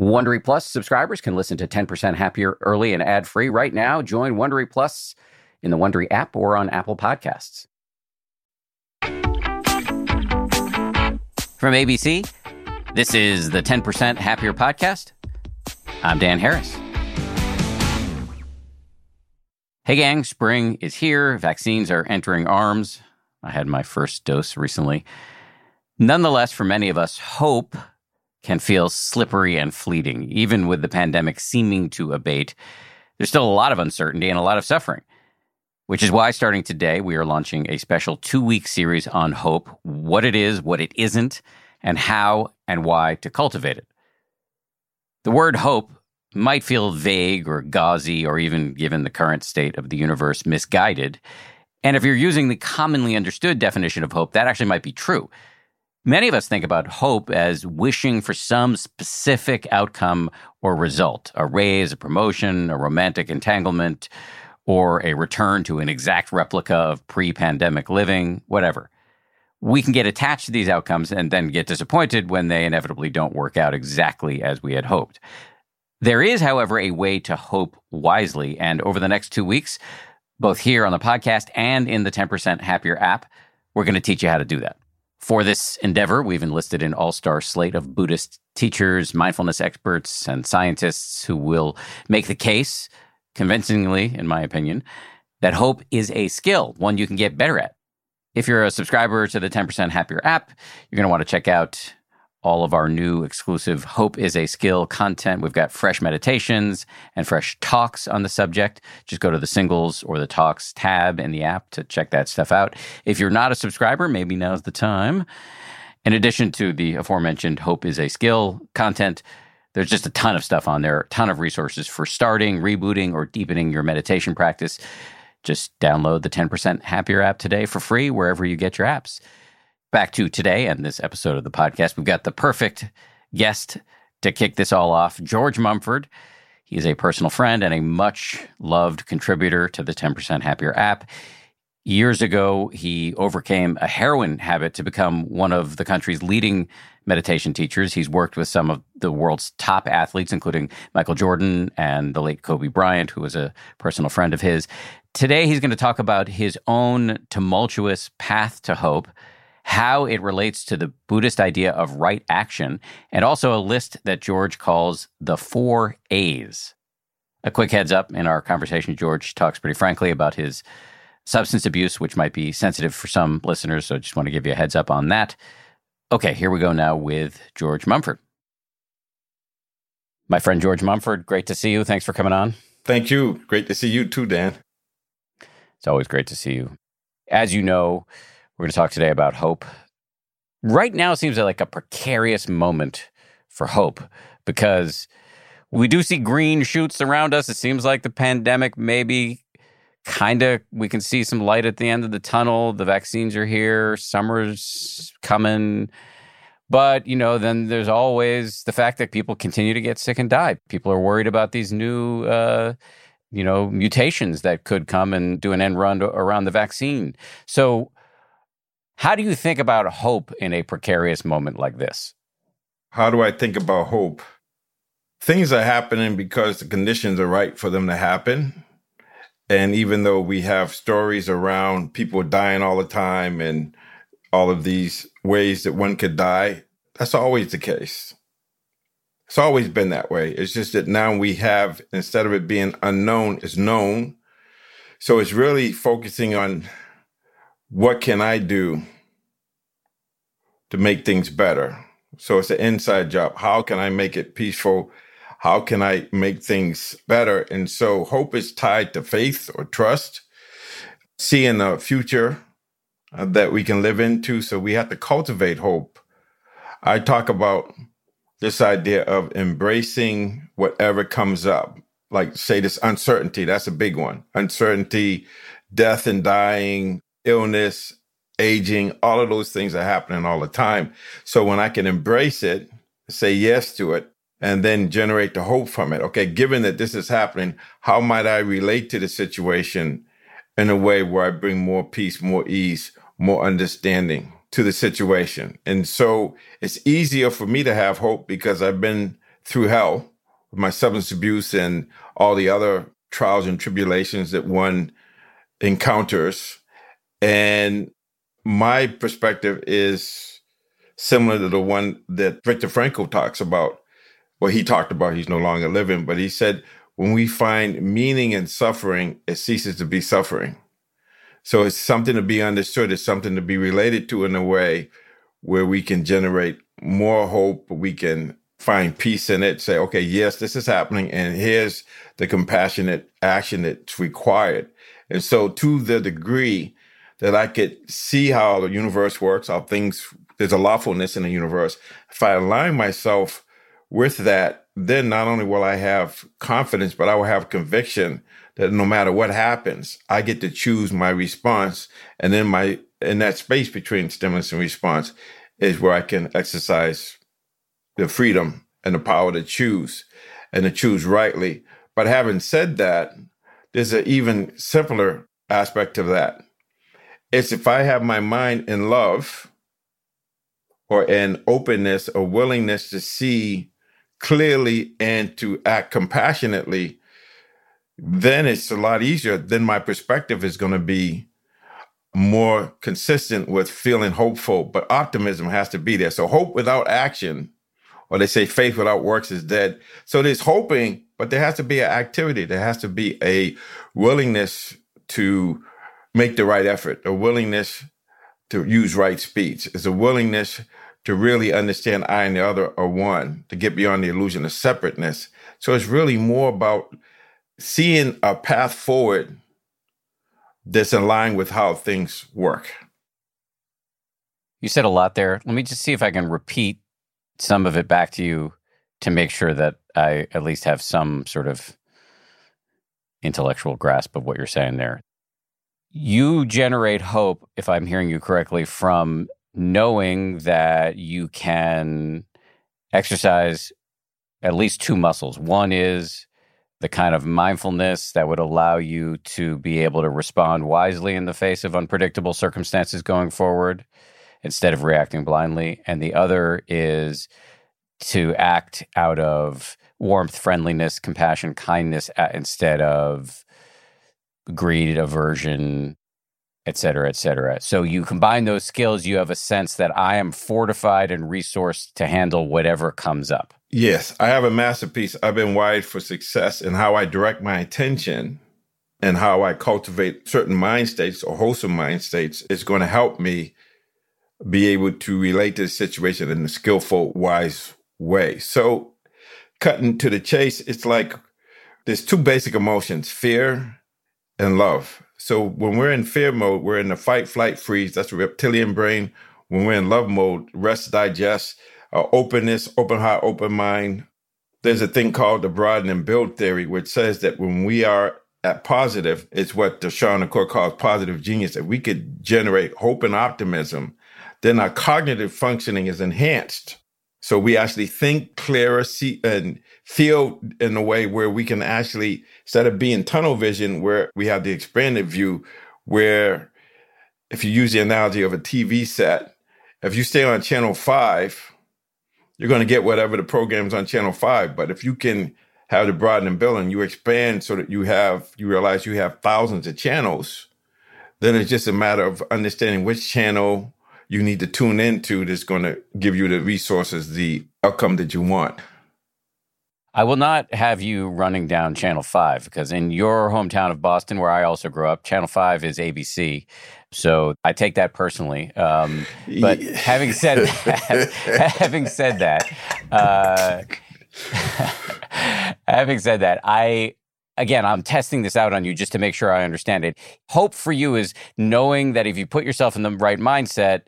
Wondery Plus subscribers can listen to 10% Happier early and ad free right now. Join Wondery Plus in the Wondery app or on Apple Podcasts. From ABC, this is the 10% Happier podcast. I'm Dan Harris. Hey, gang, spring is here. Vaccines are entering arms. I had my first dose recently. Nonetheless, for many of us, hope can feel slippery and fleeting. Even with the pandemic seeming to abate, there's still a lot of uncertainty and a lot of suffering. Which is why, starting today, we are launching a special two week series on hope what it is, what it isn't, and how and why to cultivate it. The word hope might feel vague or gauzy, or even given the current state of the universe, misguided. And if you're using the commonly understood definition of hope, that actually might be true. Many of us think about hope as wishing for some specific outcome or result a raise, a promotion, a romantic entanglement, or a return to an exact replica of pre pandemic living, whatever. We can get attached to these outcomes and then get disappointed when they inevitably don't work out exactly as we had hoped. There is, however, a way to hope wisely. And over the next two weeks, both here on the podcast and in the 10% Happier app, we're going to teach you how to do that. For this endeavor, we've enlisted an all star slate of Buddhist teachers, mindfulness experts, and scientists who will make the case, convincingly, in my opinion, that hope is a skill, one you can get better at. If you're a subscriber to the 10% Happier app, you're going to want to check out all of our new exclusive Hope is a Skill content. We've got fresh meditations and fresh talks on the subject. Just go to the singles or the talks tab in the app to check that stuff out. If you're not a subscriber, maybe now's the time. In addition to the aforementioned Hope is a Skill content, there's just a ton of stuff on there, a ton of resources for starting, rebooting, or deepening your meditation practice. Just download the 10% Happier app today for free wherever you get your apps back to today and this episode of the podcast. We've got the perfect guest to kick this all off George Mumford. He's a personal friend and a much loved contributor to the 10% Happier app. Years ago, he overcame a heroin habit to become one of the country's leading meditation teachers. He's worked with some of the world's top athletes, including Michael Jordan and the late Kobe Bryant, who was a personal friend of his. Today, he's going to talk about his own tumultuous path to hope how it relates to the Buddhist idea of right action, and also a list that George calls the four A's. A quick heads up in our conversation, George talks pretty frankly about his substance abuse, which might be sensitive for some listeners. So I just want to give you a heads up on that. Okay, here we go now with George Mumford. My friend George Mumford, great to see you. Thanks for coming on. Thank you. Great to see you too, Dan. It's always great to see you. As you know, we're going to talk today about hope. Right now seems like a precarious moment for hope because we do see green shoots around us. It seems like the pandemic maybe kind of we can see some light at the end of the tunnel. The vaccines are here, summer's coming. But, you know, then there's always the fact that people continue to get sick and die. People are worried about these new uh, you know, mutations that could come and do an end run around the vaccine. So how do you think about hope in a precarious moment like this? How do I think about hope? Things are happening because the conditions are right for them to happen. And even though we have stories around people dying all the time and all of these ways that one could die, that's always the case. It's always been that way. It's just that now we have, instead of it being unknown, it's known. So it's really focusing on what can I do to make things better? So it's an inside job. How can I make it peaceful? How can I make things better? And so hope is tied to faith or trust, seeing a future uh, that we can live into. So we have to cultivate hope. I talk about this idea of embracing whatever comes up. Like, say, this uncertainty, that's a big one. Uncertainty, death and dying, illness, aging, all of those things are happening all the time. So when I can embrace it, say yes to it, and then generate the hope from it. Okay, given that this is happening, how might I relate to the situation in a way where I bring more peace, more ease, more understanding to the situation? And so it's easier for me to have hope because I've been through hell with my substance abuse and all the other trials and tribulations that one encounters. And my perspective is similar to the one that Viktor Frankl talks about. Well, he talked about he's no longer living, but he said, when we find meaning in suffering, it ceases to be suffering. So it's something to be understood, it's something to be related to in a way where we can generate more hope, we can find peace in it, say, okay, yes, this is happening, and here's the compassionate action that's required. And so, to the degree that I could see how the universe works, how things, there's a lawfulness in the universe, if I align myself with that, then not only will I have confidence, but I will have conviction that no matter what happens, I get to choose my response. And then my, in that space between stimulus and response is where I can exercise the freedom and the power to choose and to choose rightly. But having said that, there's an even simpler aspect of that. It's if I have my mind in love or in openness or willingness to see clearly and to act compassionately, then it's a lot easier. Then my perspective is going to be more consistent with feeling hopeful, but optimism has to be there. So hope without action, or they say faith without works is dead. So there's hoping, but there has to be an activity. There has to be a willingness to make the right effort, a willingness to use right speech. It's a willingness to really understand I and the other are one, to get beyond the illusion of separateness. So it's really more about seeing a path forward that's in line with how things work. You said a lot there. Let me just see if I can repeat some of it back to you to make sure that I at least have some sort of intellectual grasp of what you're saying there. You generate hope, if I'm hearing you correctly, from knowing that you can exercise at least two muscles. One is the kind of mindfulness that would allow you to be able to respond wisely in the face of unpredictable circumstances going forward instead of reacting blindly. And the other is to act out of warmth, friendliness, compassion, kindness uh, instead of greed, aversion, et cetera, et cetera. So you combine those skills, you have a sense that I am fortified and resourced to handle whatever comes up. Yes, I have a masterpiece. I've been wired for success in how I direct my attention and how I cultivate certain mind states or wholesome mind states is going to help me be able to relate to the situation in a skillful, wise way. So, cutting to the chase, it's like there's two basic emotions fear and love. So, when we're in fear mode, we're in the fight, flight, freeze. That's the reptilian brain. When we're in love mode, rest, digest uh, openness, open heart, open mind. There's a thing called the broaden and build theory, which says that when we are at positive, it's what Shawn Achor calls positive genius. If we could generate hope and optimism, then our cognitive functioning is enhanced. So we actually think clearer, see and feel in a way where we can actually, instead of being tunnel vision, where we have the expanded view, where if you use the analogy of a TV set, if you stay on channel five, you're going to get whatever the programs on channel five. But if you can have the broaden and build and you expand so that you have, you realize you have thousands of channels, then it's just a matter of understanding which channel you need to tune into that's going to give you the resources, the outcome that you want. I will not have you running down Channel 5 because in your hometown of Boston, where I also grew up, Channel 5 is ABC. So I take that personally. Um, but having said that, having said that, uh, having said that, I again, I'm testing this out on you just to make sure I understand it. Hope for you is knowing that if you put yourself in the right mindset,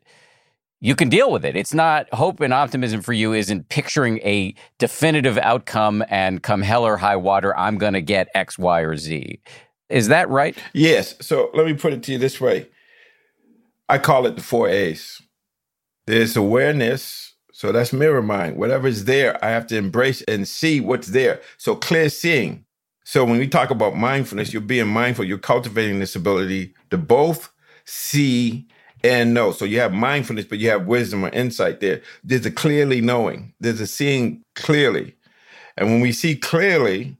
you can deal with it. It's not hope and optimism for you isn't picturing a definitive outcome and come hell or high water, I'm going to get X, Y, or Z. Is that right? Yes. So let me put it to you this way I call it the four A's. There's awareness. So that's mirror mind. Whatever's there, I have to embrace and see what's there. So clear seeing. So when we talk about mindfulness, you're being mindful, you're cultivating this ability to both see and know. So you have mindfulness, but you have wisdom or insight there. There's a clearly knowing, there's a seeing clearly. And when we see clearly,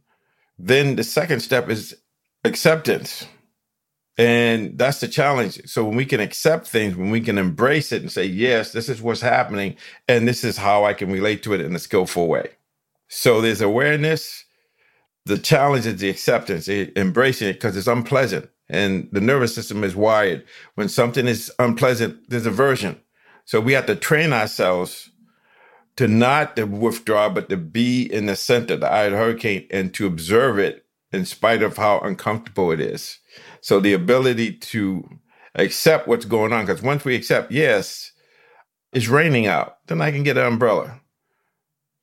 then the second step is acceptance. And that's the challenge. So when we can accept things, when we can embrace it and say, yes, this is what's happening, and this is how I can relate to it in a skillful way. So there's awareness. The challenge is the acceptance, embracing it because it's unpleasant. And the nervous system is wired. When something is unpleasant, there's aversion. So we have to train ourselves to not to withdraw, but to be in the center, the eye of the hurricane, and to observe it in spite of how uncomfortable it is. So the ability to accept what's going on, because once we accept, yes, it's raining out, then I can get an umbrella.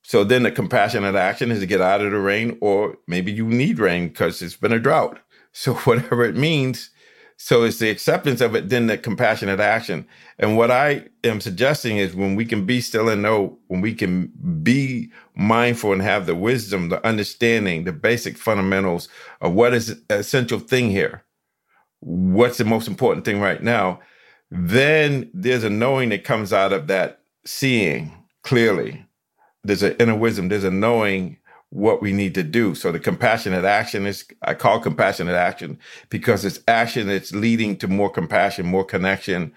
So then the compassionate action is to get out of the rain, or maybe you need rain because it's been a drought. So whatever it means, so it's the acceptance of it, then the compassionate action. And what I am suggesting is when we can be still and know, when we can be mindful and have the wisdom, the understanding, the basic fundamentals of what is essential thing here, what's the most important thing right now, then there's a knowing that comes out of that seeing clearly. There's an inner wisdom, there's a knowing what we need to do. So the compassionate action is, I call compassionate action because it's action that's leading to more compassion, more connection,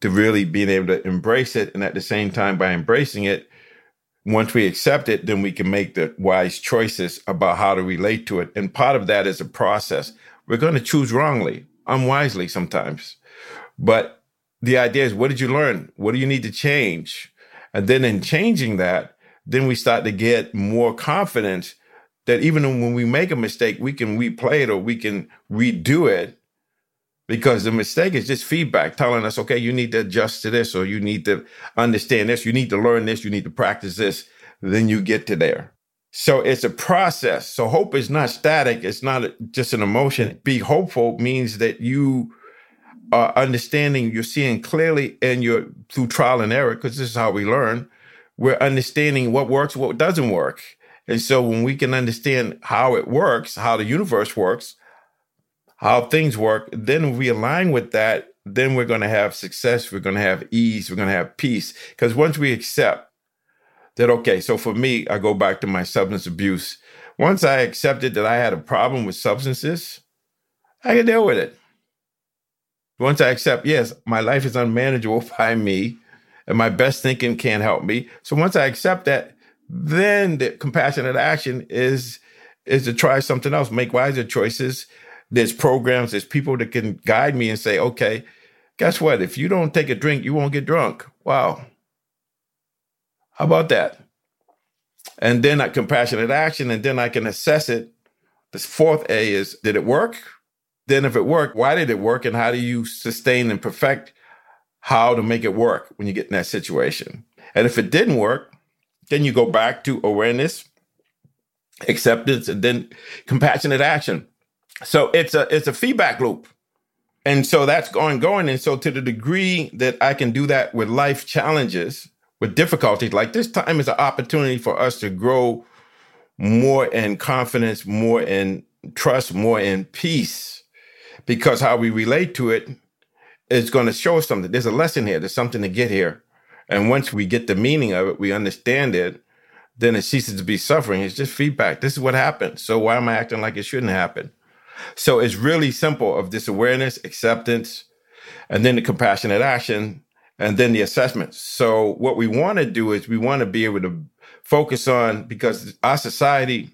to really being able to embrace it. And at the same time, by embracing it, once we accept it, then we can make the wise choices about how to relate to it. And part of that is a process. We're going to choose wrongly, unwisely sometimes. But the idea is, what did you learn? What do you need to change? And then in changing that, then we start to get more confidence that even when we make a mistake, we can replay it or we can redo it because the mistake is just feedback telling us, okay, you need to adjust to this or you need to understand this, you need to learn this, you need to practice this. Then you get to there. So it's a process. So hope is not static. It's not just an emotion. Be hopeful means that you are understanding, you're seeing clearly, and you're through trial and error, because this is how we learn we're understanding what works, what doesn't work. And so when we can understand how it works, how the universe works, how things work, then we align with that, then we're going to have success, we're going to have ease, we're going to have peace. Because once we accept that, okay, so for me, I go back to my substance abuse. Once I accepted that I had a problem with substances, I can deal with it. Once I accept, yes, my life is unmanageable by me, and my best thinking can't help me. So once I accept that, then the compassionate action is is to try something else, make wiser choices. There's programs, there's people that can guide me and say, okay, guess what? If you don't take a drink, you won't get drunk. Wow. How about that? And then a compassionate action, and then I can assess it. This fourth A is did it work? Then if it worked, why did it work? And how do you sustain and perfect how to make it work when you get in that situation. And if it didn't work, then you go back to awareness, acceptance, and then compassionate action. So it's a it's a feedback loop. And so that's going going. And so to the degree that I can do that with life challenges, with difficulties, like this time is an opportunity for us to grow more in confidence, more in trust, more in peace. Because how we relate to it is going to show us something. There's a lesson here. There's something to get here. And once we get the meaning of it, we understand it, then it ceases to be suffering. It's just feedback. This is what happened. So why am I acting like it shouldn't happen? So it's really simple of this awareness, acceptance, and then the compassionate action, and then the assessment. So what we want to do is we want to be able to focus on because our society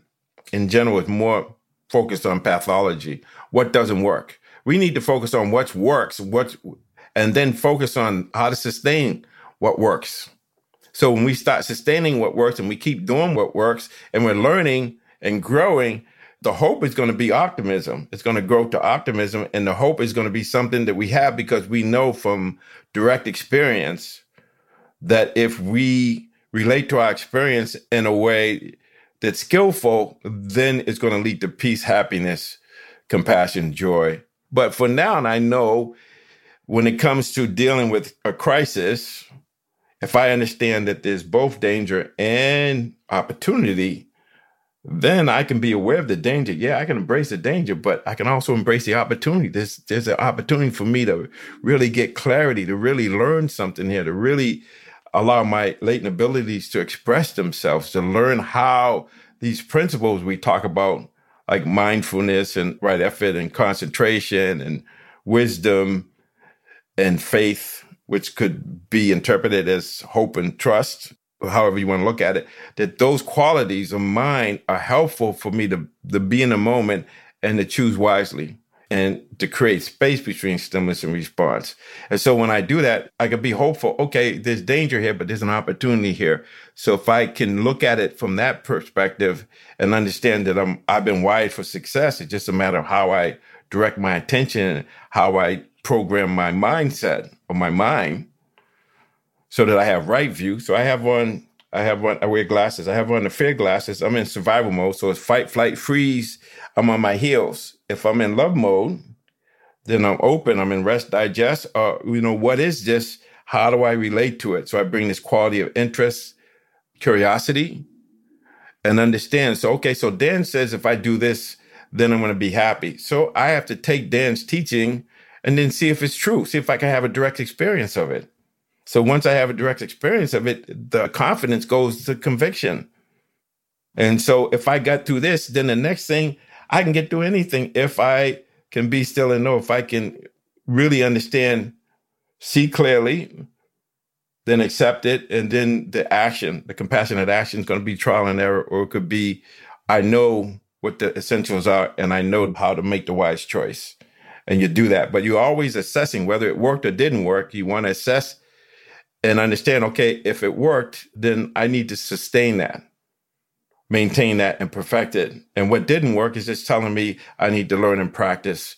in general is more focused on pathology. What doesn't work? We need to focus on what works, what, and then focus on how to sustain what works. So when we start sustaining what works and we keep doing what works and we're learning and growing, the hope is going to be optimism. It's going to grow to optimism. And the hope is going to be something that we have because we know from direct experience that if we relate to our experience in a way that's skillful, then it's going to lead to peace, happiness, compassion, joy, but for now, and I know when it comes to dealing with a crisis, if I understand that there's both danger and opportunity, then I can be aware of the danger. Yeah, I can embrace the danger, but I can also embrace the opportunity. There's there's an opportunity for me to really get clarity, to really learn something here, to really allow my latent abilities to express themselves, to learn how these principles we talk about, like mindfulness and right effort and concentration and wisdom and faith, which could be interpreted as hope and trust, however you want to look at it, that those qualities of mine are helpful for me to, to be in the moment and to choose wisely and to create space between stimulus and response. And so when I do that, I can be hopeful. Okay, there's danger here, but there's an opportunity here. So if I can look at it from that perspective and understand that I'm I've been wired for success, it's just a matter of how I direct my attention, how I program my mindset or my mind so that I have right view. So I have one I have one, I wear glasses. I have on the fear glasses. I'm in survival mode. So it's fight, flight, freeze. I'm on my heels. If I'm in love mode, then I'm open. I'm in rest, digest. Or, you know, what is this? How do I relate to it? So I bring this quality of interest, curiosity, and understand. So, okay, so Dan says if I do this, then I'm going to be happy. So I have to take Dan's teaching and then see if it's true, see if I can have a direct experience of it. So once I have a direct experience of it, the confidence goes to conviction. And so if I got through this, then the next thing I can get through anything if I can be still and know, if I can really understand, see clearly, then accept it, and then the action, the compassionate action is going to be trial and error, or it could be I know what the essentials are and I know how to make the wise choice. And you do that. But you're always assessing whether it worked or didn't work. You want to assess and understand, okay, if it worked, then I need to sustain that, maintain that, and perfect it. And what didn't work is just telling me I need to learn and practice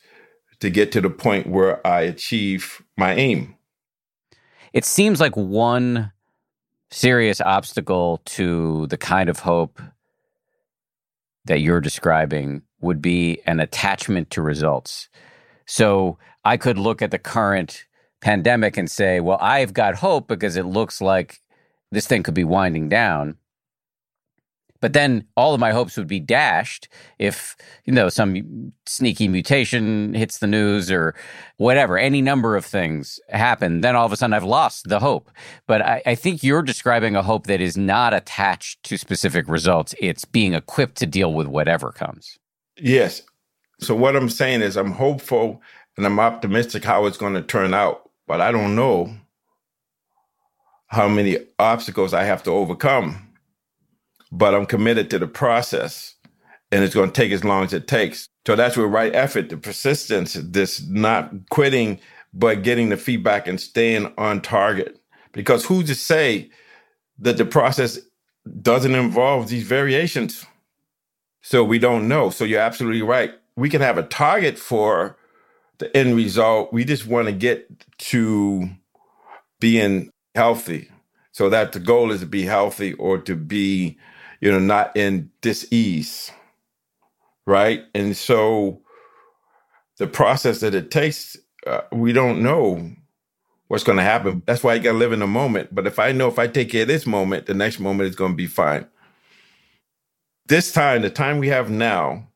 to get to the point where I achieve my aim. It seems like one serious obstacle to the kind of hope that you're describing would be an attachment to results. So I could look at the current pandemic and say, well, I've got hope because it looks like this thing could be winding down. But then all of my hopes would be dashed if, you know, some sneaky mutation hits the news or whatever, any number of things happen. Then all of a sudden I've lost the hope. But I, I think you're describing a hope that is not attached to specific results. It's being equipped to deal with whatever comes. Yes. So what I'm saying is I'm hopeful and I'm optimistic how it's going to turn out but I don't know how many obstacles I have to overcome. But I'm committed to the process, and it's going to take as long as it takes. So that's where right effort, the persistence, this not quitting, but getting the feedback and staying on target. Because who's to say that the process doesn't involve these variations? So we don't know. So you're absolutely right. We can have a target for the end result. We just want to get to being healthy. So that the goal is to be healthy or to be, you know, not in dis-ease. Right. And so the process that it takes, uh, we don't know what's going to happen. That's why you got to live in the moment. But if I know if I take care of this moment, the next moment is going to be fine. This time, the time we have now,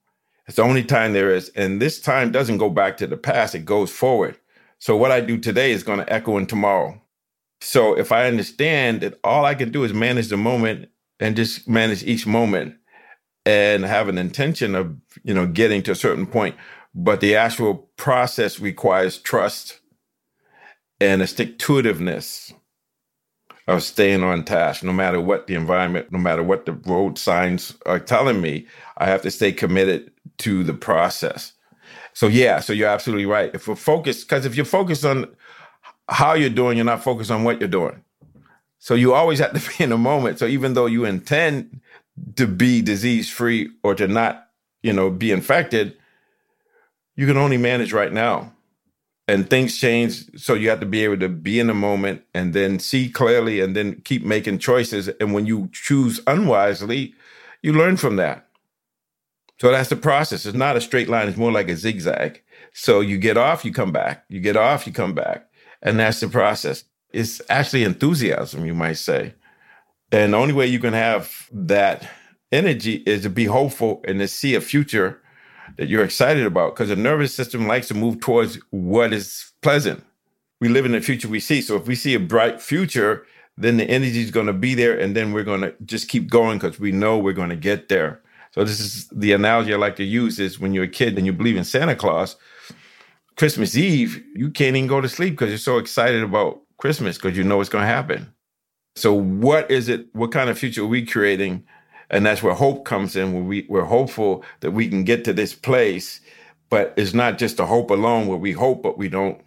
it's the only time there is. And this time doesn't go back to the past, it goes forward. So what I do today is going to echo in tomorrow. So if I understand that all I can do is manage the moment and just manage each moment and have an intention of, you know, getting to a certain point, but the actual process requires trust and a stick to itiveness of staying on task, no matter what the environment, no matter what the road signs are telling me, I have to stay committed to the process. So yeah, so you're absolutely right. If we're focused, because if you're focused on how you're doing, you're not focused on what you're doing. So you always have to be in the moment. So even though you intend to be disease free or to not, you know, be infected, you can only manage right now. And things change. So you have to be able to be in the moment and then see clearly and then keep making choices. And when you choose unwisely, you learn from that. So that's the process. It's not a straight line. It's more like a zigzag. So you get off, you come back. You get off, you come back. And that's the process. It's actually enthusiasm, you might say. And the only way you can have that energy is to be hopeful and to see a future that you're excited about because the nervous system likes to move towards what is pleasant. We live in the future we see. So if we see a bright future, then the energy is going to be there. And then we're going to just keep going because we know we're going to get there. So this is the analogy I like to use is when you're a kid and you believe in Santa Claus, Christmas Eve, you can't even go to sleep because you're so excited about Christmas because you know it's going to happen. So what is it? What kind of future are we creating? And that's where hope comes in, we, we're hopeful that we can get to this place. But it's not just a hope alone where we hope, but we don't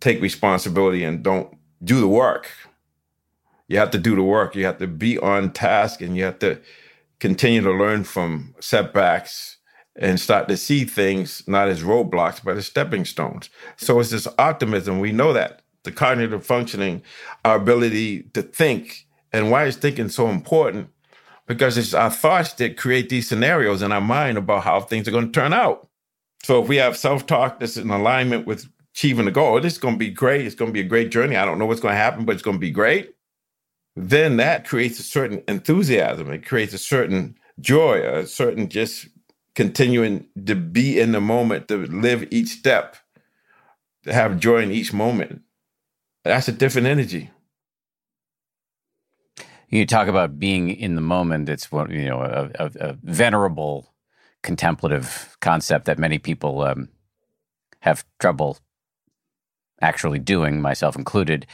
take responsibility and don't do the work. You have to do the work. You have to be on task and you have to continue to learn from setbacks and start to see things not as roadblocks, but as stepping stones. So it's this optimism. We know that the cognitive functioning, our ability to think. And why is thinking so important? Because it's our thoughts that create these scenarios in our mind about how things are going to turn out. So if we have self talk that's in alignment with achieving the goal, this is going to be great. It's going to be a great journey. I don't know what's going to happen, but it's going to be great. Then that creates a certain enthusiasm. It creates a certain joy, a certain just continuing to be in the moment, to live each step, to have joy in each moment. That's a different energy. You talk about being in the moment. It's what you know, a, a, a venerable contemplative concept that many people um, have trouble actually doing, myself included.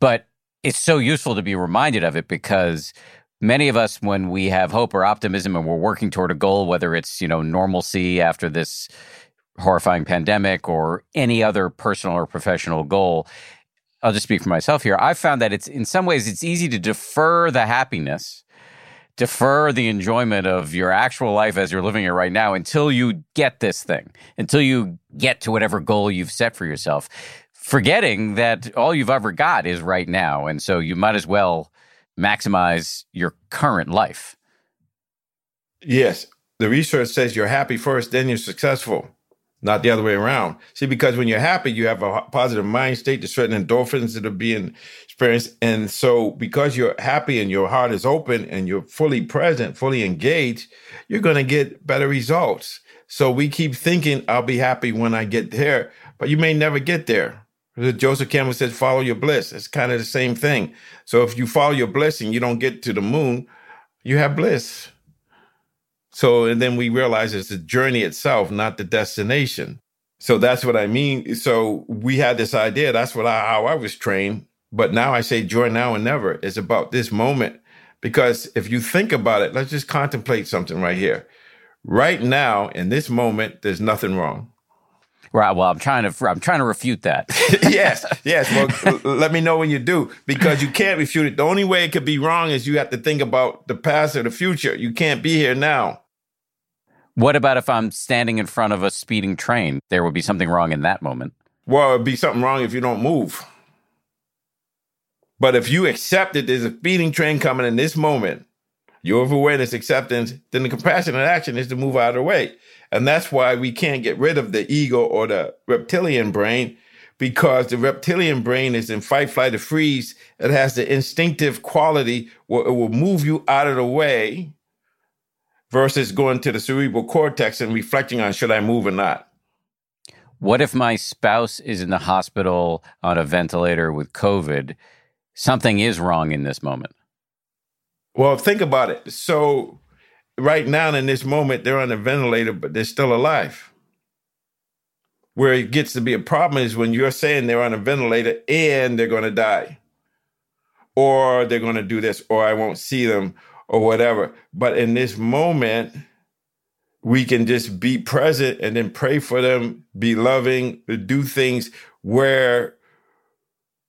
But it's so useful to be reminded of it because many of us when we have hope or optimism and we're working toward a goal whether it's you know normalcy after this horrifying pandemic or any other personal or professional goal i'll just speak for myself here i've found that it's in some ways it's easy to defer the happiness defer the enjoyment of your actual life as you're living it right now until you get this thing until you get to whatever goal you've set for yourself forgetting that all you've ever got is right now and so you might as well maximize your current life. Yes. The research says you're happy first, then you're successful, not the other way around. See, because when you're happy, you have a positive mind state, there's certain endorphins that are being experienced. And so, because you're happy and your heart is open and you're fully present, fully engaged, you're going to get better results. So, we keep thinking, I'll be happy when I get there, but you may never get there. Joseph Campbell says, follow your bliss. It's kind of the same thing. So if you follow your bliss and you don't get to the moon, you have bliss. So, and then we realize it's the journey itself, not the destination. So that's what I mean. So we had this idea. That's what I, how I was trained. But now I say joy now and never. It's about this moment. Because if you think about it, let's just contemplate something right here. Right now, in this moment, there's nothing wrong. Right. Well, I'm trying to I'm trying to refute that. yes. Yes. Well, let me know when you do because you can't refute it. The only way it could be wrong is you have to think about the past or the future. You can't be here now. What about if I'm standing in front of a speeding train? There would be something wrong in that moment. Well, it'd be something wrong if you don't move. But if you accept that there's a speeding train coming in this moment, your awareness acceptance, then the compassionate action is to move out of the way. And that's why we can't get rid of the ego or the reptilian brain because the reptilian brain is in fight, flight, or freeze. It has the instinctive quality where it will move you out of the way versus going to the cerebral cortex and reflecting on should I move or not. What if my spouse is in the hospital on a ventilator with COVID? Something is wrong in this moment. Well, think about it. So right now in this moment, they're on a ventilator, but they're still alive. Where it gets to be a problem is when you're saying they're on a ventilator and they're going to die, or they're going to do this, or I won't see them, or whatever. But in this moment, we can just be present and then pray for them, be loving, do things where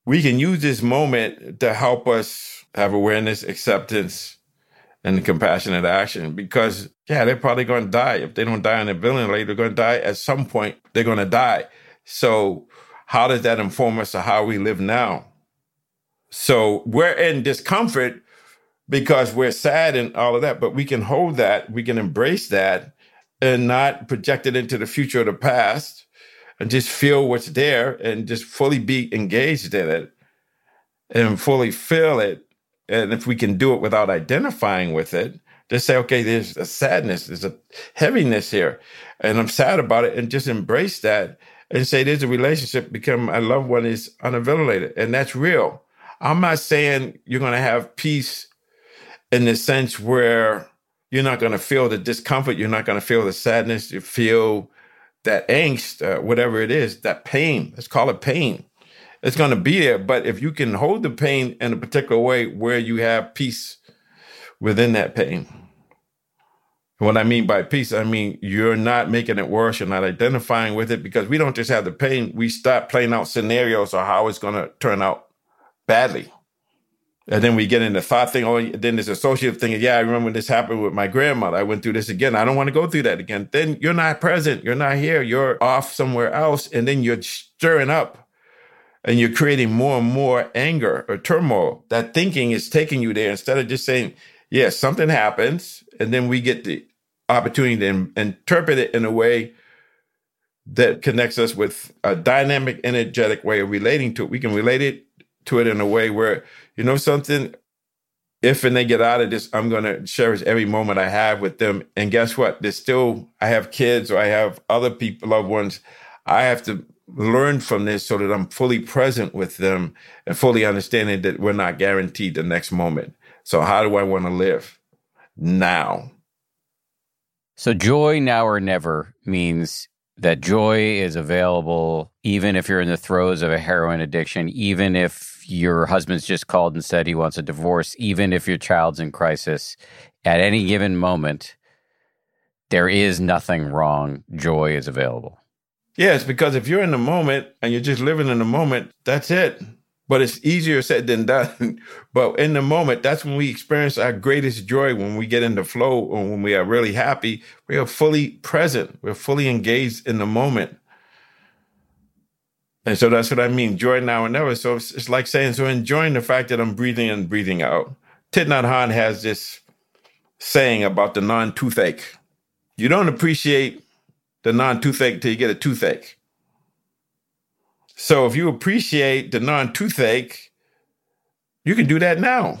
we can use this moment to help us have awareness, acceptance, and compassionate action. Because yeah they're probably going to die. If they don't die on a ventilator they're going to die at some point. They're going to die. So how does that inform us of how we live now? So we're in discomfort because we're sad and all of that but we can hold that we can embrace that and not project it into the future or the past and just feel what's there and just fully be engaged in it and fully feel it. And if we can do it without identifying with it, just say, okay, there's a sadness, there's a heaviness here, and I'm sad about it, and just embrace that and say there's a relationship become a loved one is ventilator, and that's real. I'm not saying you're going to have peace in the sense where you're not going to feel the discomfort, you're not going to feel the sadness, you feel that angst, uh, whatever it is, that pain. Let's call it pain. It's going to be there, but if you can hold the pain in a particular way where you have peace within that pain. What I mean by peace, I mean you're not making it worse, you're not identifying with it because we don't just have the pain, we start playing out scenarios of how it's going to turn out badly. And then we get in the thought thing. Oh, then this associative thing. Yeah, I remember when this happened with my grandmother. I went through this again. I don't want to go through that again. Then you're not present. You're not here. You're off somewhere else. And then you're stirring up and you're creating more and more anger or turmoil. That thinking is taking you there instead of just saying, yes, yeah, something happens. And then we get the opportunity to interpret it in a way that connects us with a dynamic, energetic way of relating to it. We can relate it to it in a way where, you know, something, if and they get out of this, I'm going to cherish every moment I have with them. And guess what? There's still, I have kids or I have other people, loved ones. I have to learn from this so that I'm fully present with them and fully understanding that we're not guaranteed the next moment. So, how do I want to live now? So, joy now or never means that joy is available even if you're in the throes of a heroin addiction, even if your husband's just called and said he wants a divorce, even if your child's in crisis, at any given moment, there is nothing wrong. Joy is available. Yes, because if you're in the moment and you're just living in the moment, that's it. But it's easier said than done. but in the moment, that's when we experience our greatest joy when we get in the flow or when we are really happy. We are fully present, we're fully engaged in the moment. And so that's what I mean, joy now and never. So it's, it's like saying, so enjoying the fact that I'm breathing in, breathing out. Thich Nhat Hanh has this saying about the non toothache. You don't appreciate the non toothache till you get a toothache. So if you appreciate the non toothache, you can do that now.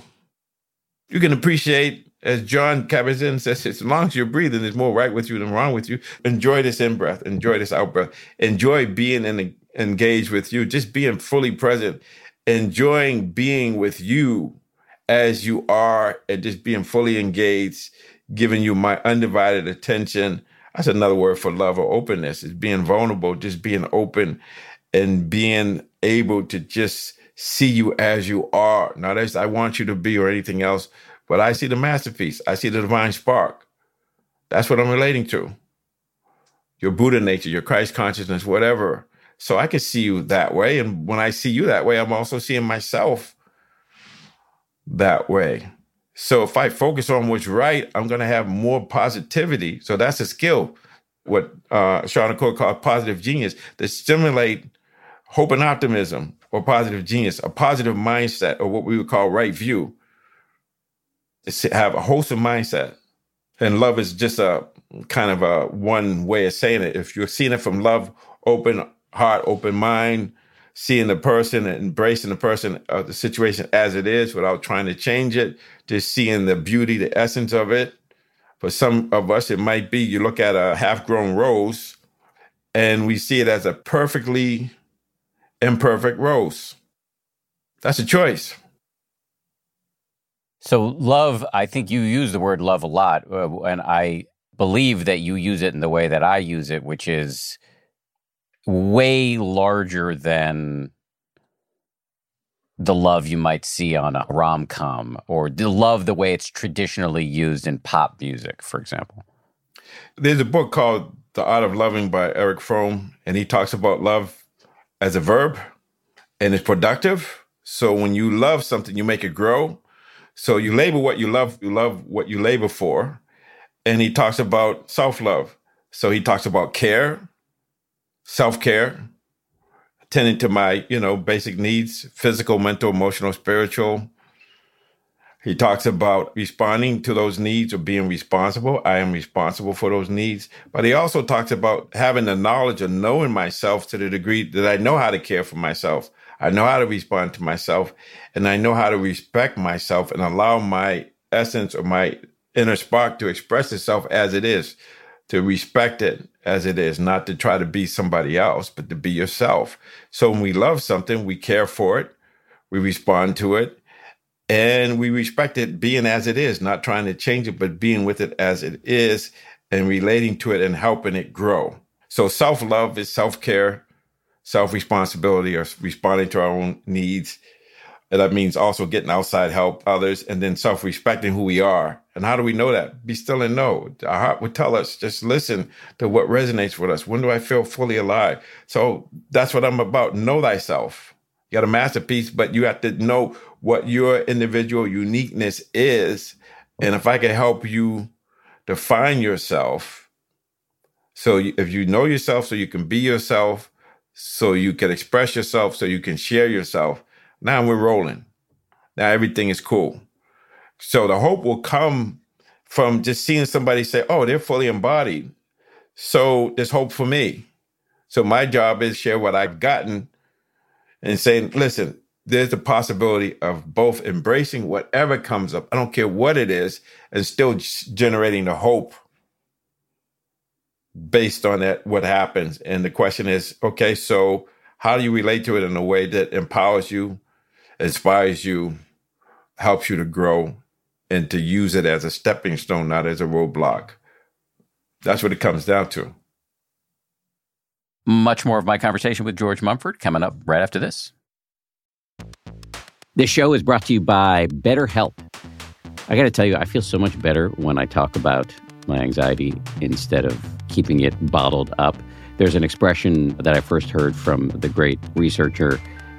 You can appreciate, as Jon Kabat-Zinn says, as long as you're breathing, there's more right with you than wrong with you. Enjoy this in breath, enjoy this out breath, enjoy being in the, engaged with you, just being fully present, enjoying being with you as you are, and just being fully engaged, giving you my undivided attention that's another word for love or openness is being vulnerable, just being open and being able to just see you as you are. Not as I want you to be or anything else, but I see the masterpiece. I see the divine spark. That's what I'm relating to. Your Buddha nature, your Christ consciousness, whatever. So I can see you that way. And when I see you that way, I'm also seeing myself that way. So if I focus on what's right, I'm going to have more positivity. So that's a skill. What uh, Shawn Achor called positive genius to stimulate hope and optimism or positive genius, a positive mindset or what we would call right view. To have a wholesome mindset. And love is just a kind of a one way of saying it. If you're seeing it from love, open heart, open mind, seeing the person and embracing the person uh, the situation as it is without trying to change it, just seeing the beauty, the essence of it. For some of us, it might be you look at a half grown rose and we see it as a perfectly imperfect rose. That's a choice. So, love, I think you use the word love a lot. Uh, and I believe that you use it in the way that I use it, which is way larger than the love you might see on a rom com or the love the way it's traditionally used in pop music, for example. There's a book called The Art of Loving by Erich Fromm, and he talks about love as a verb and it's productive. So when you love something, you make it grow. So you label what you love, you love what you labor for. And he talks about self love. So he talks about care, self care, tending to my, you know, basic needs physical, mental, emotional, spiritual. He talks about responding to those needs or being responsible. I am responsible for those needs. But he also talks about having the knowledge of knowing myself to the degree that I know how to care for myself. I know how to respond to myself and I know how to respect myself and allow my essence or my inner spark to express itself as it is to respect it as it is, not to try to be somebody else, but to be yourself. So when we love something, we care for it, we respond to it, and we respect it being as it is, not trying to change it, but being with it as it is and relating to it and helping it grow. So self love is self care, self responsibility, or responding to our own needs. And that means also getting outside help, others, and then self respecting who we are. And how do we know that? Be still and know. Our heart would tell us, just listen to what resonates with us. When do I feel fully alive? So that's what I'm about. Know thyself. You got a masterpiece, but you have to know what your individual uniqueness is. And if I can help you define yourself, so if you know yourself, so you can be yourself, so you can express yourself, so you can share yourself, now we're rolling. Now everything is cool. So the hope will come from just seeing somebody say, oh, they're fully embodied. So there's hope for me. So my job is share what I've gotten and saying, listen, there's the possibility of both embracing whatever comes up, I don't care what it is, and still generating the hope based on that, what happens. And the question is, okay, so how do you relate to it in a way that empowers you, inspires you, helps you to grow, and to use it as a stepping stone, not as a roadblock? That's what it comes down to. Much more of my conversation with George Mumford coming up right after this. This show is brought to you by BetterHelp. I got to tell you, I feel so much better when I talk about my anxiety instead of keeping it bottled up. There's an expression that I first heard from the great researcher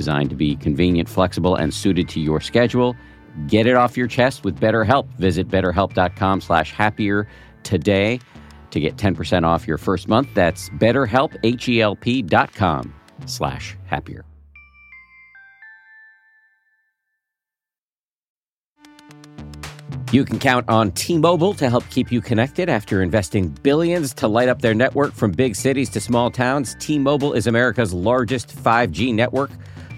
designed to be convenient, flexible, and suited to your schedule. Get it off your chest with BetterHelp. Visit betterhelp.com slash happier today to get 10% off your first month. That's betterhelp, H-E-L-P dot com slash happier. You can count on T Mobile to help keep you connected after investing billions to light up their network from big cities to small towns. T Mobile is America's largest 5G network.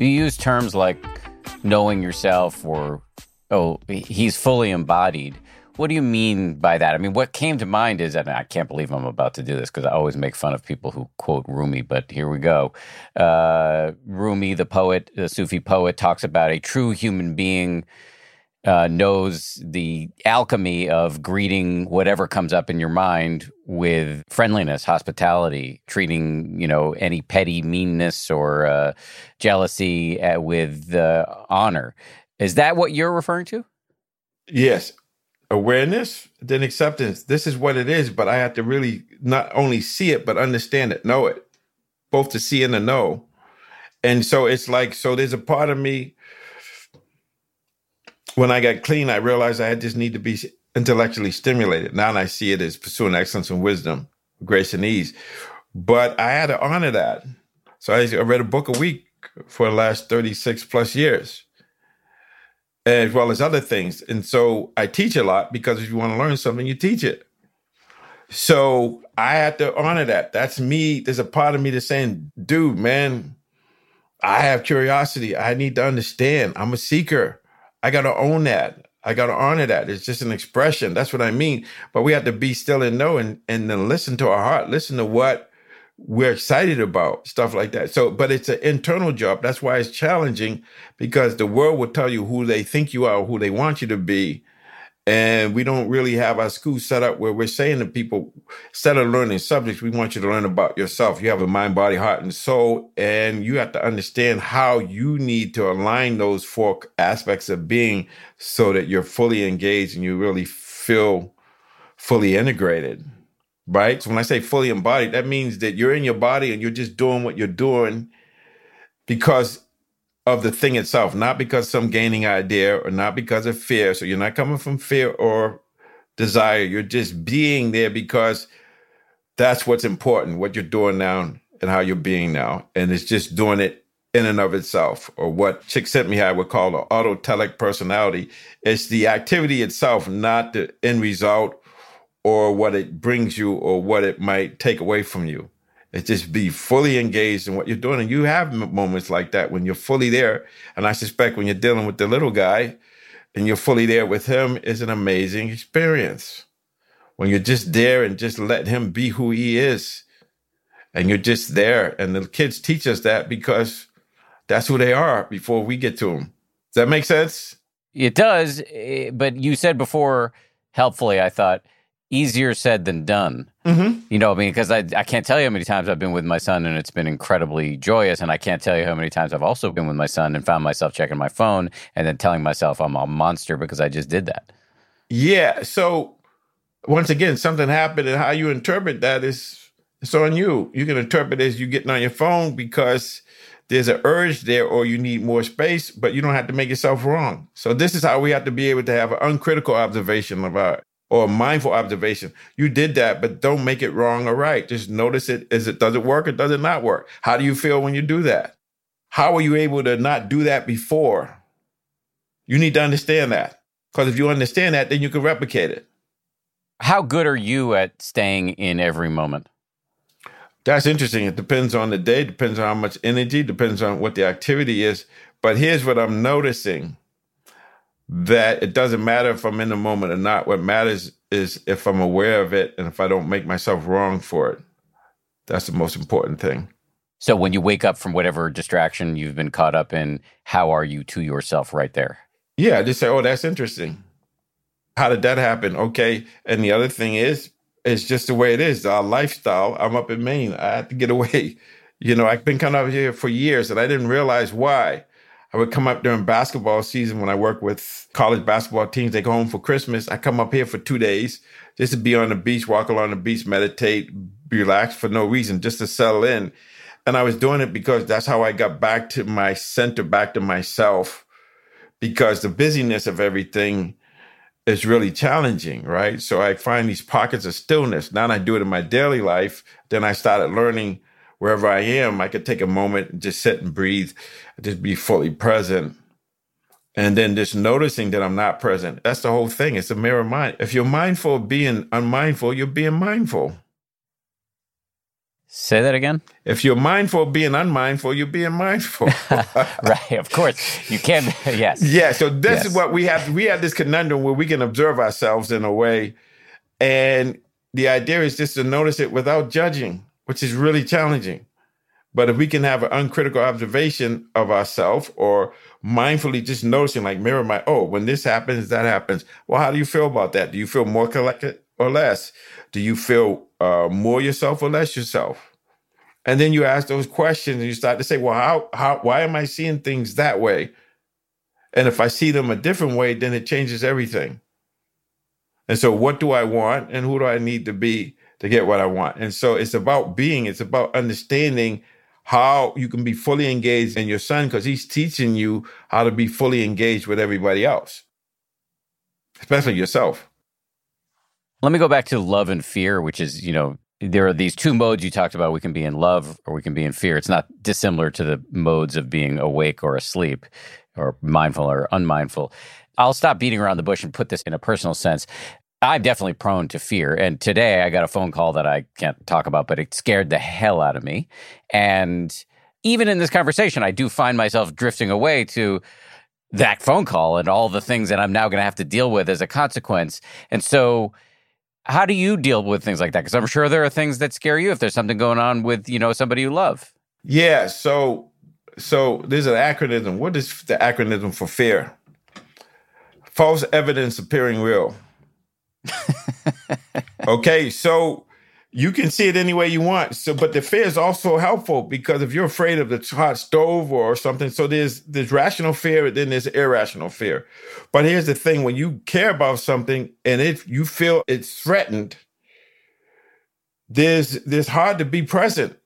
You use terms like knowing yourself or, oh, he's fully embodied. What do you mean by that? I mean, what came to mind is, and I can't believe I'm about to do this because I always make fun of people who quote Rumi, but here we go. Uh, Rumi, the poet, the Sufi poet, talks about a true human being uh, knows the alchemy of greeting whatever comes up in your mind with friendliness, hospitality, treating you know any petty meanness or uh, jealousy uh, with honor. Is that what you're referring to? Yes, awareness, then acceptance. This is what it is, but I have to really not only see it, but understand it, know it, both to see and to know. And so it's like, so there's a part of me. When I got clean, I realized I just need to be intellectually stimulated. Now I see it as pursuing excellence and wisdom, grace and ease. But I had to honor that. So I read a book a week for the last 36 plus years as well as other things. And so I teach a lot because if you want to learn something, you teach it. So I had to honor that. That's me. There's a part of me that's saying, dude, man, I have curiosity. I need to understand. I'm a seeker. I got to own that. I got to honor that. It's just an expression. That's what I mean. But we have to be still and know and, and then listen to our heart, listen to what we're excited about stuff like that. So, but it's an internal job. That's why it's challenging because the world will tell you who they think you are, who they want you to be. And we don't really have our school set up where we're saying to people, instead of learning subjects, we want you to learn about yourself. You have a mind, body, heart, and soul. And you have to understand how you need to align those four aspects of being so that you're fully engaged and you really feel fully integrated. Right. So when I say fully embodied, that means that you're in your body and you're just doing what you're doing because of the thing itself, not because some gaining idea or not because of fear. So you're not coming from fear or desire. You're just being there because that's what's important, what you're doing now and how you're being now. And it's just doing it in and of itself, or what Chick Csikszentmihalyi would call the autotelic personality. It's the activity itself, not the end result or what it brings you or what it might take away from you. It's just be fully engaged in what you're doing. And you have moments like that when you're fully there. And I suspect when you're dealing with the little guy and you're fully there with him is an amazing experience. When you're just there and just let him be who he is. And you're just there. And the kids teach us that because that's who they are before we get to them. Does that make sense? It does. Eh, but you said before, helpfully, I thought, easier said than done. Mm-hmm. You know, I mean, because I, I can't tell you how many times I've been with my son and it's been incredibly joyous. And I can't tell you how many times I've also been with my son and found myself checking my phone and then telling myself I'm a monster because I just did that. Yeah. So, once again, something happened and how you interpret that is it's on you. You can interpret it as you getting on your phone because there's an urge there or you need more space, but you don't have to make yourself wrong. So this is how we have to be able to have an uncritical observation of our or mindful observation. You did that, but don't make it wrong or right. Just notice it. Is it does it work or does it not work? How do you feel when you do that? How are you able to not do that before? You need to understand that. Because if you understand that, then you can replicate it. How good are you at staying in every moment? That's interesting. It depends on the day, depends on how much energy, depends on what the activity is. But here's what I'm noticing that it doesn't matter if I'm in the moment or not. What matters is if I'm aware of it and if I don't make myself wrong for it. That's the most important thing. So when you wake up from whatever distraction you've been caught up in, how are you to yourself right there? Yeah, just say, "Oh, that's interesting. How did that happen?" Okay. And the other thing is, it's just the way it is. Our lifestyle. I'm up in Maine. I had to get away. You know, I've been coming up here for years, and I didn't realize why. I would come up during basketball season when I work with college basketball teams. They go home for Christmas. I come up here for two days just to be on the beach, walk along the beach, meditate, relax for no reason, just to settle in. And I was doing it because that's how I got back to my center, back to myself, because the busyness of everything is really challenging, right? So I find these pockets of stillness. Now I do it in my daily life. Then I started learning wherever I am, I could take a moment and just sit and breathe, just be fully present. And then just noticing that I'm not present. That's the whole thing. It's a mirror mind. If you're mindful of being unmindful, you're being mindful. Say that again. If you're mindful of being unmindful, you're being mindful. right, of course. You can yes. Yeah, so this yes. is what we have we have this conundrum where we can observe ourselves in a way and the idea is just to notice it without judging which is really challenging. But if we can have an uncritical observation of ourselves or mindfully just noticing, like mirror my, oh, when this happens, that happens. Well, how do you feel about that? Do you feel more collected or less? Do you feel uh, more yourself or less yourself? And then you ask those questions and you start to say, well, how, how, why am I seeing things that way? And if I see them a different way, then it changes everything. And so, what do I want and who do I need to be to get what I want. And so it's about being, it's about understanding how you can be fully engaged in your son because he's teaching you how to be fully engaged with everybody else, especially yourself. Let me go back to love and fear, which is, you know, there are these two modes you talked about. We can be in love or we can be in fear. It's not dissimilar to the modes of being awake or asleep or mindful or unmindful. I'll stop beating around the bush and put this in a personal sense. I'm definitely prone to fear. And today I got a phone call that I can't talk about, but it scared the hell out of me. And even in this conversation, I do find myself drifting away to that phone call and all the things that I'm now going to have to deal with as a consequence. And so, how do you deal with things like that? Because I'm sure there are things that scare you if there's something going on with you know somebody you love. Yeah. So, so there's an acronym. What is the acronym for fear? false evidence appearing real. okay, so you can see it any way you want. So, but the fear is also helpful because if you're afraid of the hot stove or something, so there's there's rational fear, then there's irrational fear. But here's the thing: when you care about something and if you feel it's threatened, there's there's hard to be present.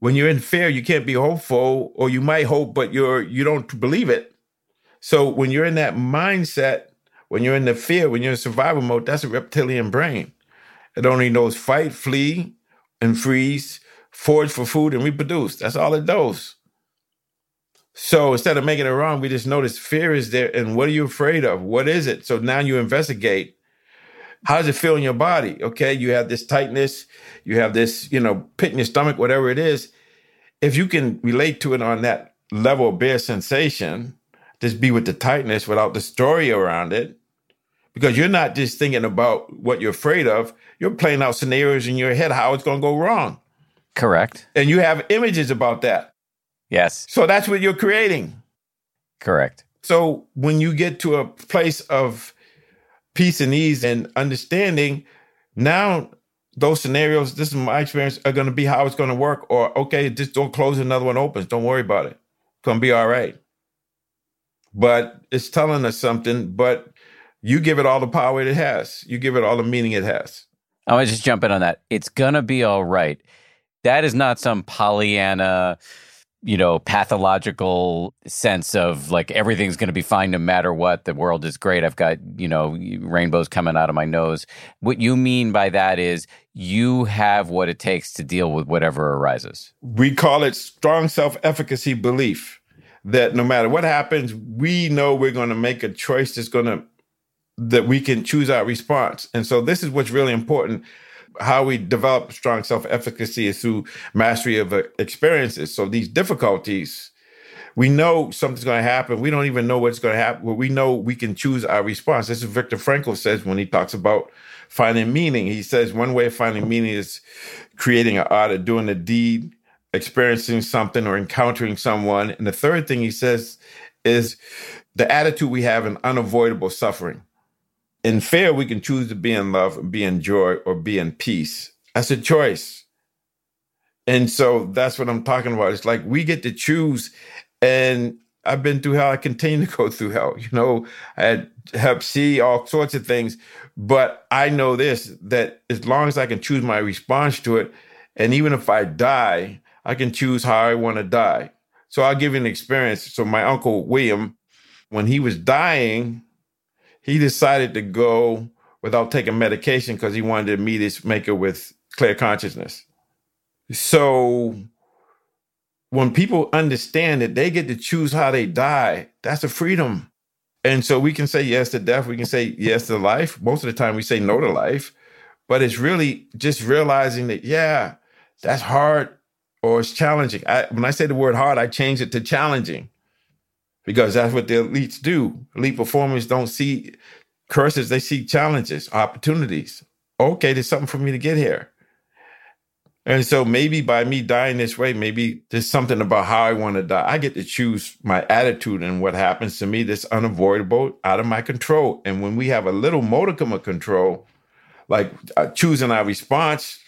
When you're in fear, you can't be hopeful, or you might hope, but you're you don't believe it. So when you're in that mindset, when you're in the fear, when you're in survival mode, that's a reptilian brain. It only knows fight, flee, and freeze, forage for food, and reproduce. That's all it knows. So instead of making it wrong, we just notice fear is there. And what are you afraid of? What is it? So now you investigate. How does it feel in your body? Okay, you have this tightness, you have this, you know, pit in your stomach, whatever it is. If you can relate to it on that level of bare sensation, just be with the tightness without the story around it, because you're not just thinking about what you're afraid of, you're playing out scenarios in your head how it's going to go wrong. Correct. And you have images about that. Yes. So that's what you're creating. Correct. So when you get to a place of peace and ease and understanding, now those scenarios, this is my experience, are going to be how it's going to work. Or, okay, just don't close another one opens. Don't worry about it. It's going to be all right. But it's telling us something, but you give it all the power it has. You give it all the meaning it has. I want to just jump in on that. It's going to be all right. That is not some Pollyanna you know, pathological sense of like everything's going to be fine no matter what. The world is great. I've got, you know, rainbows coming out of my nose. What you mean by that is you have what it takes to deal with whatever arises. We call it strong self efficacy belief that no matter what happens, we know we're going to make a choice that's going to, that we can choose our response. And so this is what's really important how we develop strong self efficacy is through mastery of uh, experiences. So these difficulties, we know something's going to happen. We don't even know what's going to happen, but we know we can choose our response. This is Viktor Frankl says when he talks about finding meaning. He says one way of finding meaning is creating an art of doing a deed, experiencing something, or encountering someone. And the third thing he says is the attitude we have in unavoidable suffering in fear, we can choose to be in love, be in joy, or be in peace. That's a choice. And so that's what I'm talking about. It's like we get to choose. And I've been through hell. I continue to go through hell. You know, I had C, all sorts of things. But I know this that as long as I can choose my response to it, and even if I die, I can choose how I want to die. So I'll give you an experience. So my uncle William, when he was dying, he decided to go without taking medication because he wanted to meet his maker with clear consciousness. So when people understand that they get to choose how they die, that's a freedom. And so we can say yes to death, we can say yes to life. Most of the time we say no to life, but it's really just realizing that, yeah, that's hard or it's challenging. I, when I say the word hard, I change it to challenging because that's what the elites do. Elite performers don't see curses, they see challenges, opportunities. Okay, there's something for me to get here. And so maybe by me dying this way, maybe there's something about how I want to die. I get to choose my attitude and what happens to me that's unavoidable, out of my control. And when we have a little modicum of control, like uh, choosing our response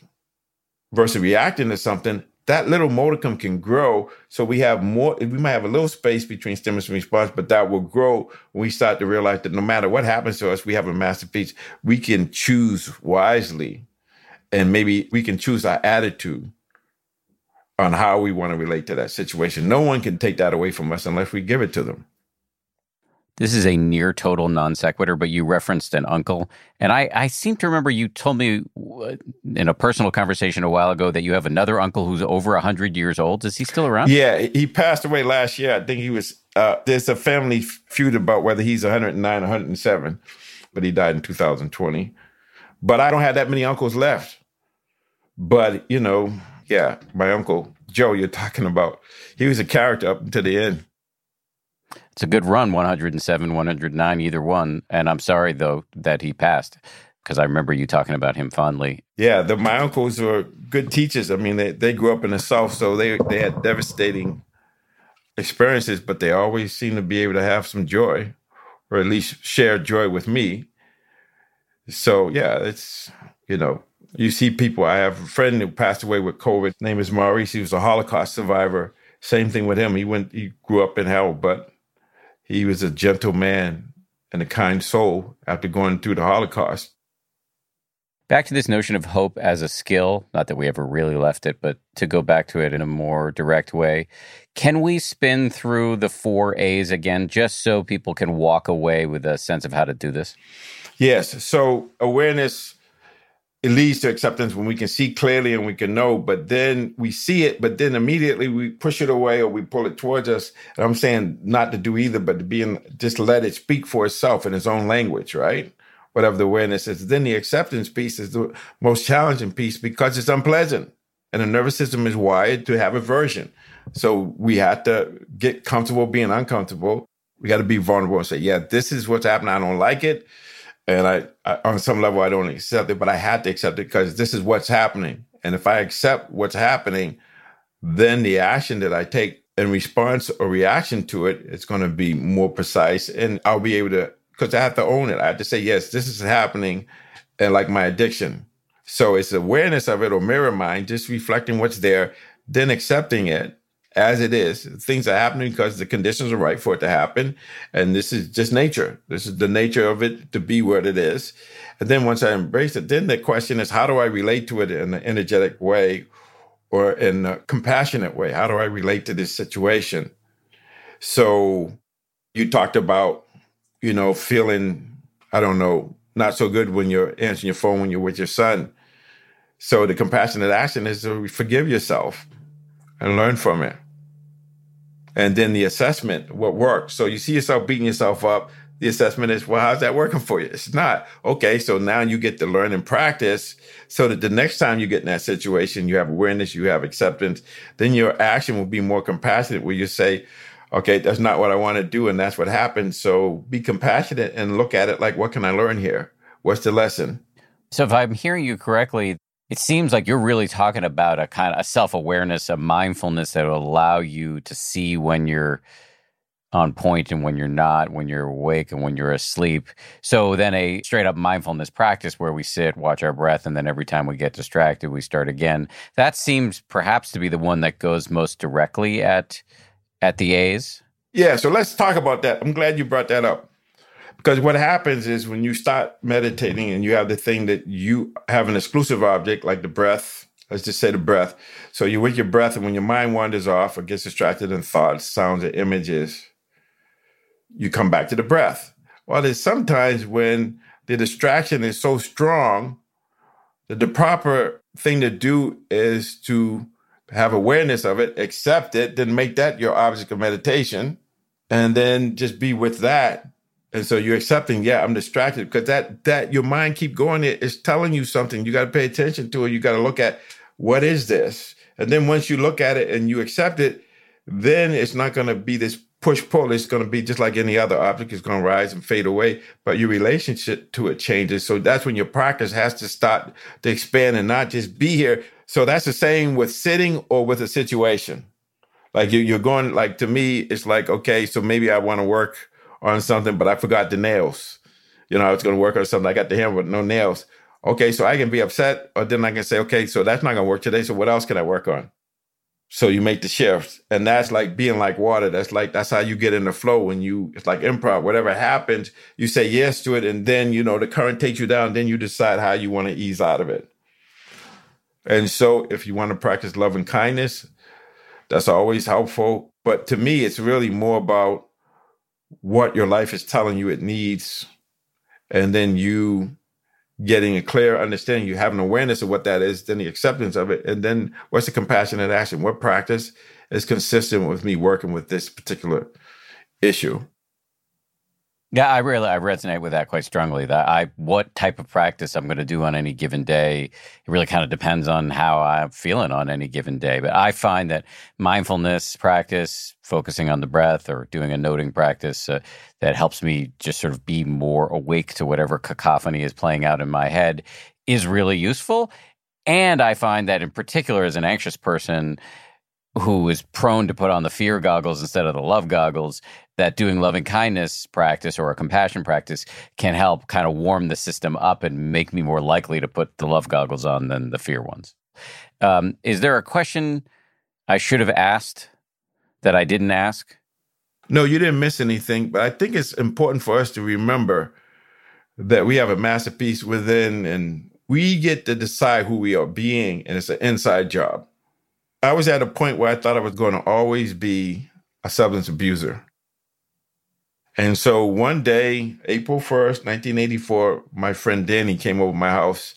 versus reacting to something, that little modicum can grow. So we have more, we might have a little space between stimulus and response, but that will grow when we start to realize that no matter what happens to us, we have a masterpiece. We can choose wisely and maybe we can choose our attitude on how we want to relate to that situation. No one can take that away from us unless we give it to them. This is a near total non sequitur, but you referenced an uncle. And I, I seem to remember you told me uh, in a personal conversation a while ago that you have another uncle who's over 100 years old. Is he still around? Yeah, he passed away last year. I think he was, uh, there's a family feud about whether he's 109 107, but he died in 2020. But I don't have that many uncles left. But, you know, yeah, my uncle Joe, you're talking about, he was a character up to the end. It's a good run, 107, 109, either one. And I'm sorry, though, that he passed because I remember you talking about him fondly. Yeah, the, my uncles were good teachers. I mean, they, they grew up in the South, so they, they had devastating experiences, but they always seemed to be able to have some joy or at least share joy with me. So yeah, it's you know, you see people. I have a friend who passed away with COVID. His name is Maurice. He was a Holocaust survivor. Same thing with him. He went. He grew up in hell, but he was a gentle man and a kind soul after going through the Holocaust. Back to this notion of hope as a skill, not that we ever really left it, but to go back to it in a more direct way. Can we spin through the four A's again, just so people can walk away with a sense of how to do this? Yes. So awareness it leads to acceptance when we can see clearly and we can know, but then we see it, but then immediately we push it away or we pull it towards us. And I'm saying not to do either, but to be in, just let it speak for itself in its own language, right? Whatever the awareness is. Then the acceptance piece is the most challenging piece because it's unpleasant. And the nervous system is wired to have aversion. So we have to get comfortable being uncomfortable. We got to be vulnerable and say, yeah, this is what's happening. I don't like it and I, I, on some level i don't accept it but i had to accept it because this is what's happening. And if i accept what's happening then the action that i take in response or reaction to it it's going to be more precise and i'll be able to because i have to own it. I have to say yes this is happening and like my addiction. So it's awareness of it or mirror mind just reflecting what's there then accepting it as it is. Things are happening because the conditions are right for it to happen. And this is just nature. This is the nature of it to be what it is. And then once I embrace it, then the question is, how do I relate to it in an energetic way or in a compassionate way? How do I relate to this situation? So you talked about, you know, feeling, I don't know, not so good when you're answering your phone when you're with your son. So the compassionate action is to forgive yourself and learn from it. And then the assessment what works. So you see yourself beating yourself up the assessment is well how's that working for you? It's not. Okay so now you get to learn and practice so that the next time you get in that situation you have awareness you have acceptance then your action will be more compassionate where you say okay that's not what i want to do and that's what happened. So be compassionate and look at it like what can i learn here? What's the lesson? So if i'm hearing you correctly it seems like you're really talking about a kind of a self-awareness a mindfulness that will allow you to see when you're on point and when you're not when you're awake and when you're asleep. So then a straight up mindfulness practice where we sit watch our breath and then every time we get distracted we start again. That seems perhaps to be the one that goes most directly at at the a's. Yeah so let's talk about that. I'm glad you brought that up because what happens is when you start meditating and you have the thing that you have an exclusive object, like the breath, let's just say the breath. So you're with your breath, and when your mind wanders off or gets distracted in thoughts, sounds, or images, you come back to the breath. Well, there's sometimes when the distraction is so strong that the proper thing to do is to have awareness of it, accept it, then make that your object of meditation, and then just be with that and so you're accepting, yeah, I'm distracted because that that your mind keep going. It is telling you something. You got to pay attention to it. You got to look at what is this, and then once you look at it and you accept it, then it's not going to be this push pull. It's going to be just like any other object. It's going to rise and fade away, but your relationship to it changes. So that's when your practice has to start to expand and not just be here. So that's the same with sitting or with a situation. Like you're going like to me, it's like okay, so maybe I want to work on something, but I forgot the nails. You know, I was going to work on something. I got the hammer with no nails. Okay, so I can be upset, or then I can say, okay, so that's not going to work today. So what else can I work on? So you make the shifts, and that's like being like water. That's like that's how you get in the flow when you. It's like improv. Whatever happens, you say yes to it, and then you know the current takes you down. Then you decide how you want to ease out of it. And so, if you want to practice love and kindness, that's always helpful. But to me, it's really more about what your life is telling you it needs, and then you getting a clear understanding, you have an awareness of what that is, then the acceptance of it, and then what's the compassionate action? What practice is consistent with me working with this particular issue? Yeah, I really I resonate with that quite strongly. That I what type of practice I'm going to do on any given day, it really kind of depends on how I'm feeling on any given day. But I find that mindfulness practice, focusing on the breath, or doing a noting practice uh, that helps me just sort of be more awake to whatever cacophony is playing out in my head, is really useful. And I find that in particular, as an anxious person, who is prone to put on the fear goggles instead of the love goggles, that doing loving kindness practice or a compassion practice can help kind of warm the system up and make me more likely to put the love goggles on than the fear ones. Um, is there a question I should have asked that I didn't ask? No, you didn't miss anything, but I think it's important for us to remember that we have a masterpiece within and we get to decide who we are being, and it's an inside job. I was at a point where I thought I was going to always be a substance abuser. And so one day, April 1st, 1984, my friend Danny came over my house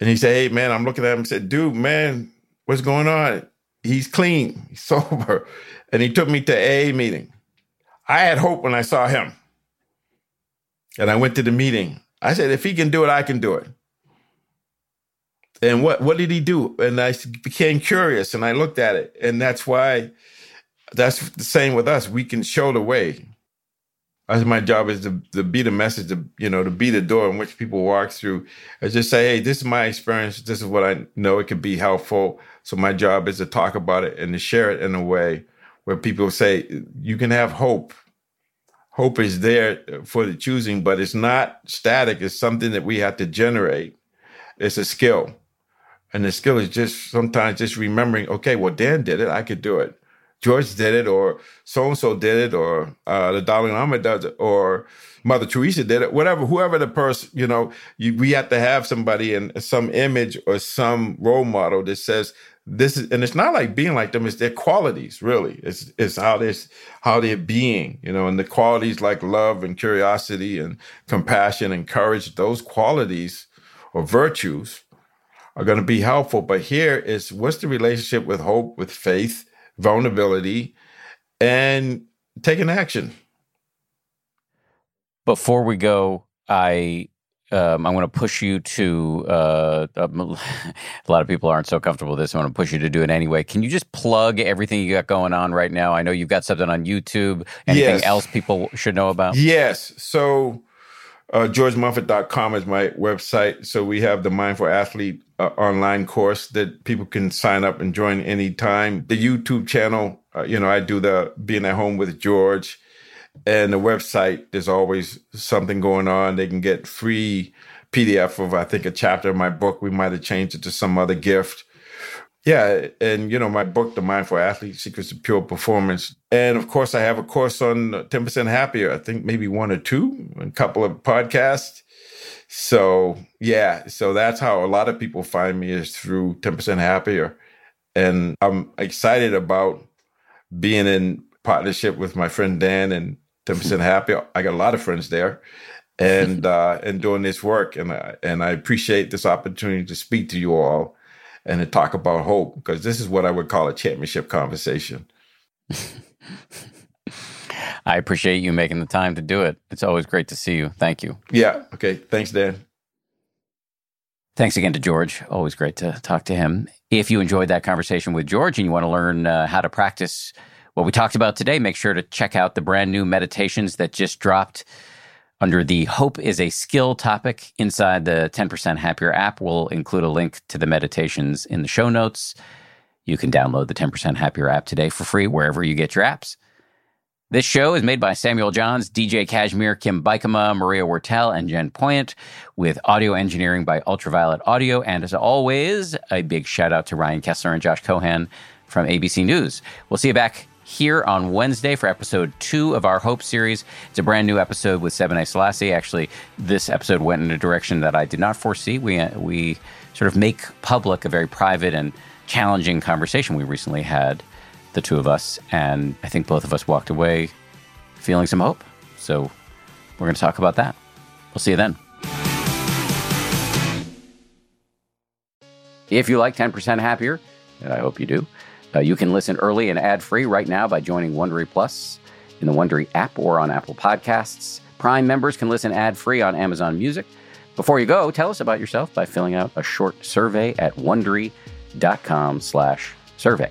and he said, Hey, man, I'm looking at him and said, Dude, man, what's going on? He's clean, he's sober. And he took me to a meeting. I had hope when I saw him. And I went to the meeting. I said, if he can do it, I can do it. And what what did he do? And I became curious and I looked at it. And that's why that's the same with us. We can show the way. That's my job is to, to be the message, to, you know, to be the door in which people walk through. I just say, hey, this is my experience. This is what I know. It could be helpful. So my job is to talk about it and to share it in a way where people say, you can have hope. Hope is there for the choosing, but it's not static. It's something that we have to generate. It's a skill. And the skill is just sometimes just remembering, okay, well, Dan did it. I could do it. George did it, or so and so did it, or uh, the Dalai Lama does it, or Mother Teresa did it. Whatever, whoever the person, you know, you, we have to have somebody in some image or some role model that says this is, and it's not like being like them; it's their qualities. Really, it's it's how they how they're being, you know, and the qualities like love and curiosity and compassion and courage. Those qualities or virtues are going to be helpful. But here is what's the relationship with hope, with faith vulnerability, and taking action. Before we go, I um, I'm going to push you to. Uh, um, a lot of people aren't so comfortable with this. I want to push you to do it anyway. Can you just plug everything you got going on right now? I know you've got something on YouTube. Anything yes. else people should know about? Yes. So, uh, GeorgeMumford.com is my website. So we have the Mindful Athlete uh, online course that people can sign up and join anytime. The YouTube channel, uh, you know, I do the being at home with George, and the website. There's always something going on. They can get free PDF of I think a chapter of my book. We might have changed it to some other gift. Yeah, and you know my book, The Mindful Athlete: Secrets of Pure Performance, and of course I have a course on Ten Percent Happier. I think maybe one or two, a couple of podcasts so yeah, so that's how a lot of people find me is through 10% happier. And I'm excited about being in partnership with my friend Dan and 10% happier. I got a lot of friends there and uh, and doing this work. And I, and I appreciate this opportunity to speak to you all and to talk about hope because this is what I would call a championship conversation. I appreciate you making the time to do it. It's always great to see you. Thank you. Yeah. Okay. Thanks, Dan. Thanks again to George. Always great to talk to him. If you enjoyed that conversation with George and you want to learn uh, how to practice what we talked about today, make sure to check out the brand new meditations that just dropped under the Hope is a Skill topic inside the 10% Happier app. We'll include a link to the meditations in the show notes. You can download the 10% Happier app today for free wherever you get your apps. This show is made by Samuel Johns, DJ Cashmere, Kim Bikama, Maria Wartell, and Jen Poyant, with audio engineering by Ultraviolet Audio. And as always, a big shout out to Ryan Kessler and Josh Cohan from ABC News. We'll see you back here on Wednesday for episode two of our Hope series. It's a brand new episode with Sebene Selassie. Actually, this episode went in a direction that I did not foresee. We, uh, we sort of make public a very private and challenging conversation we recently had the two of us, and I think both of us walked away feeling some hope. So we're going to talk about that. We'll see you then. If you like 10% Happier, and I hope you do, uh, you can listen early and ad free right now by joining Wondery Plus in the Wondery app or on Apple Podcasts. Prime members can listen ad free on Amazon Music. Before you go, tell us about yourself by filling out a short survey at wondery.com/slash survey.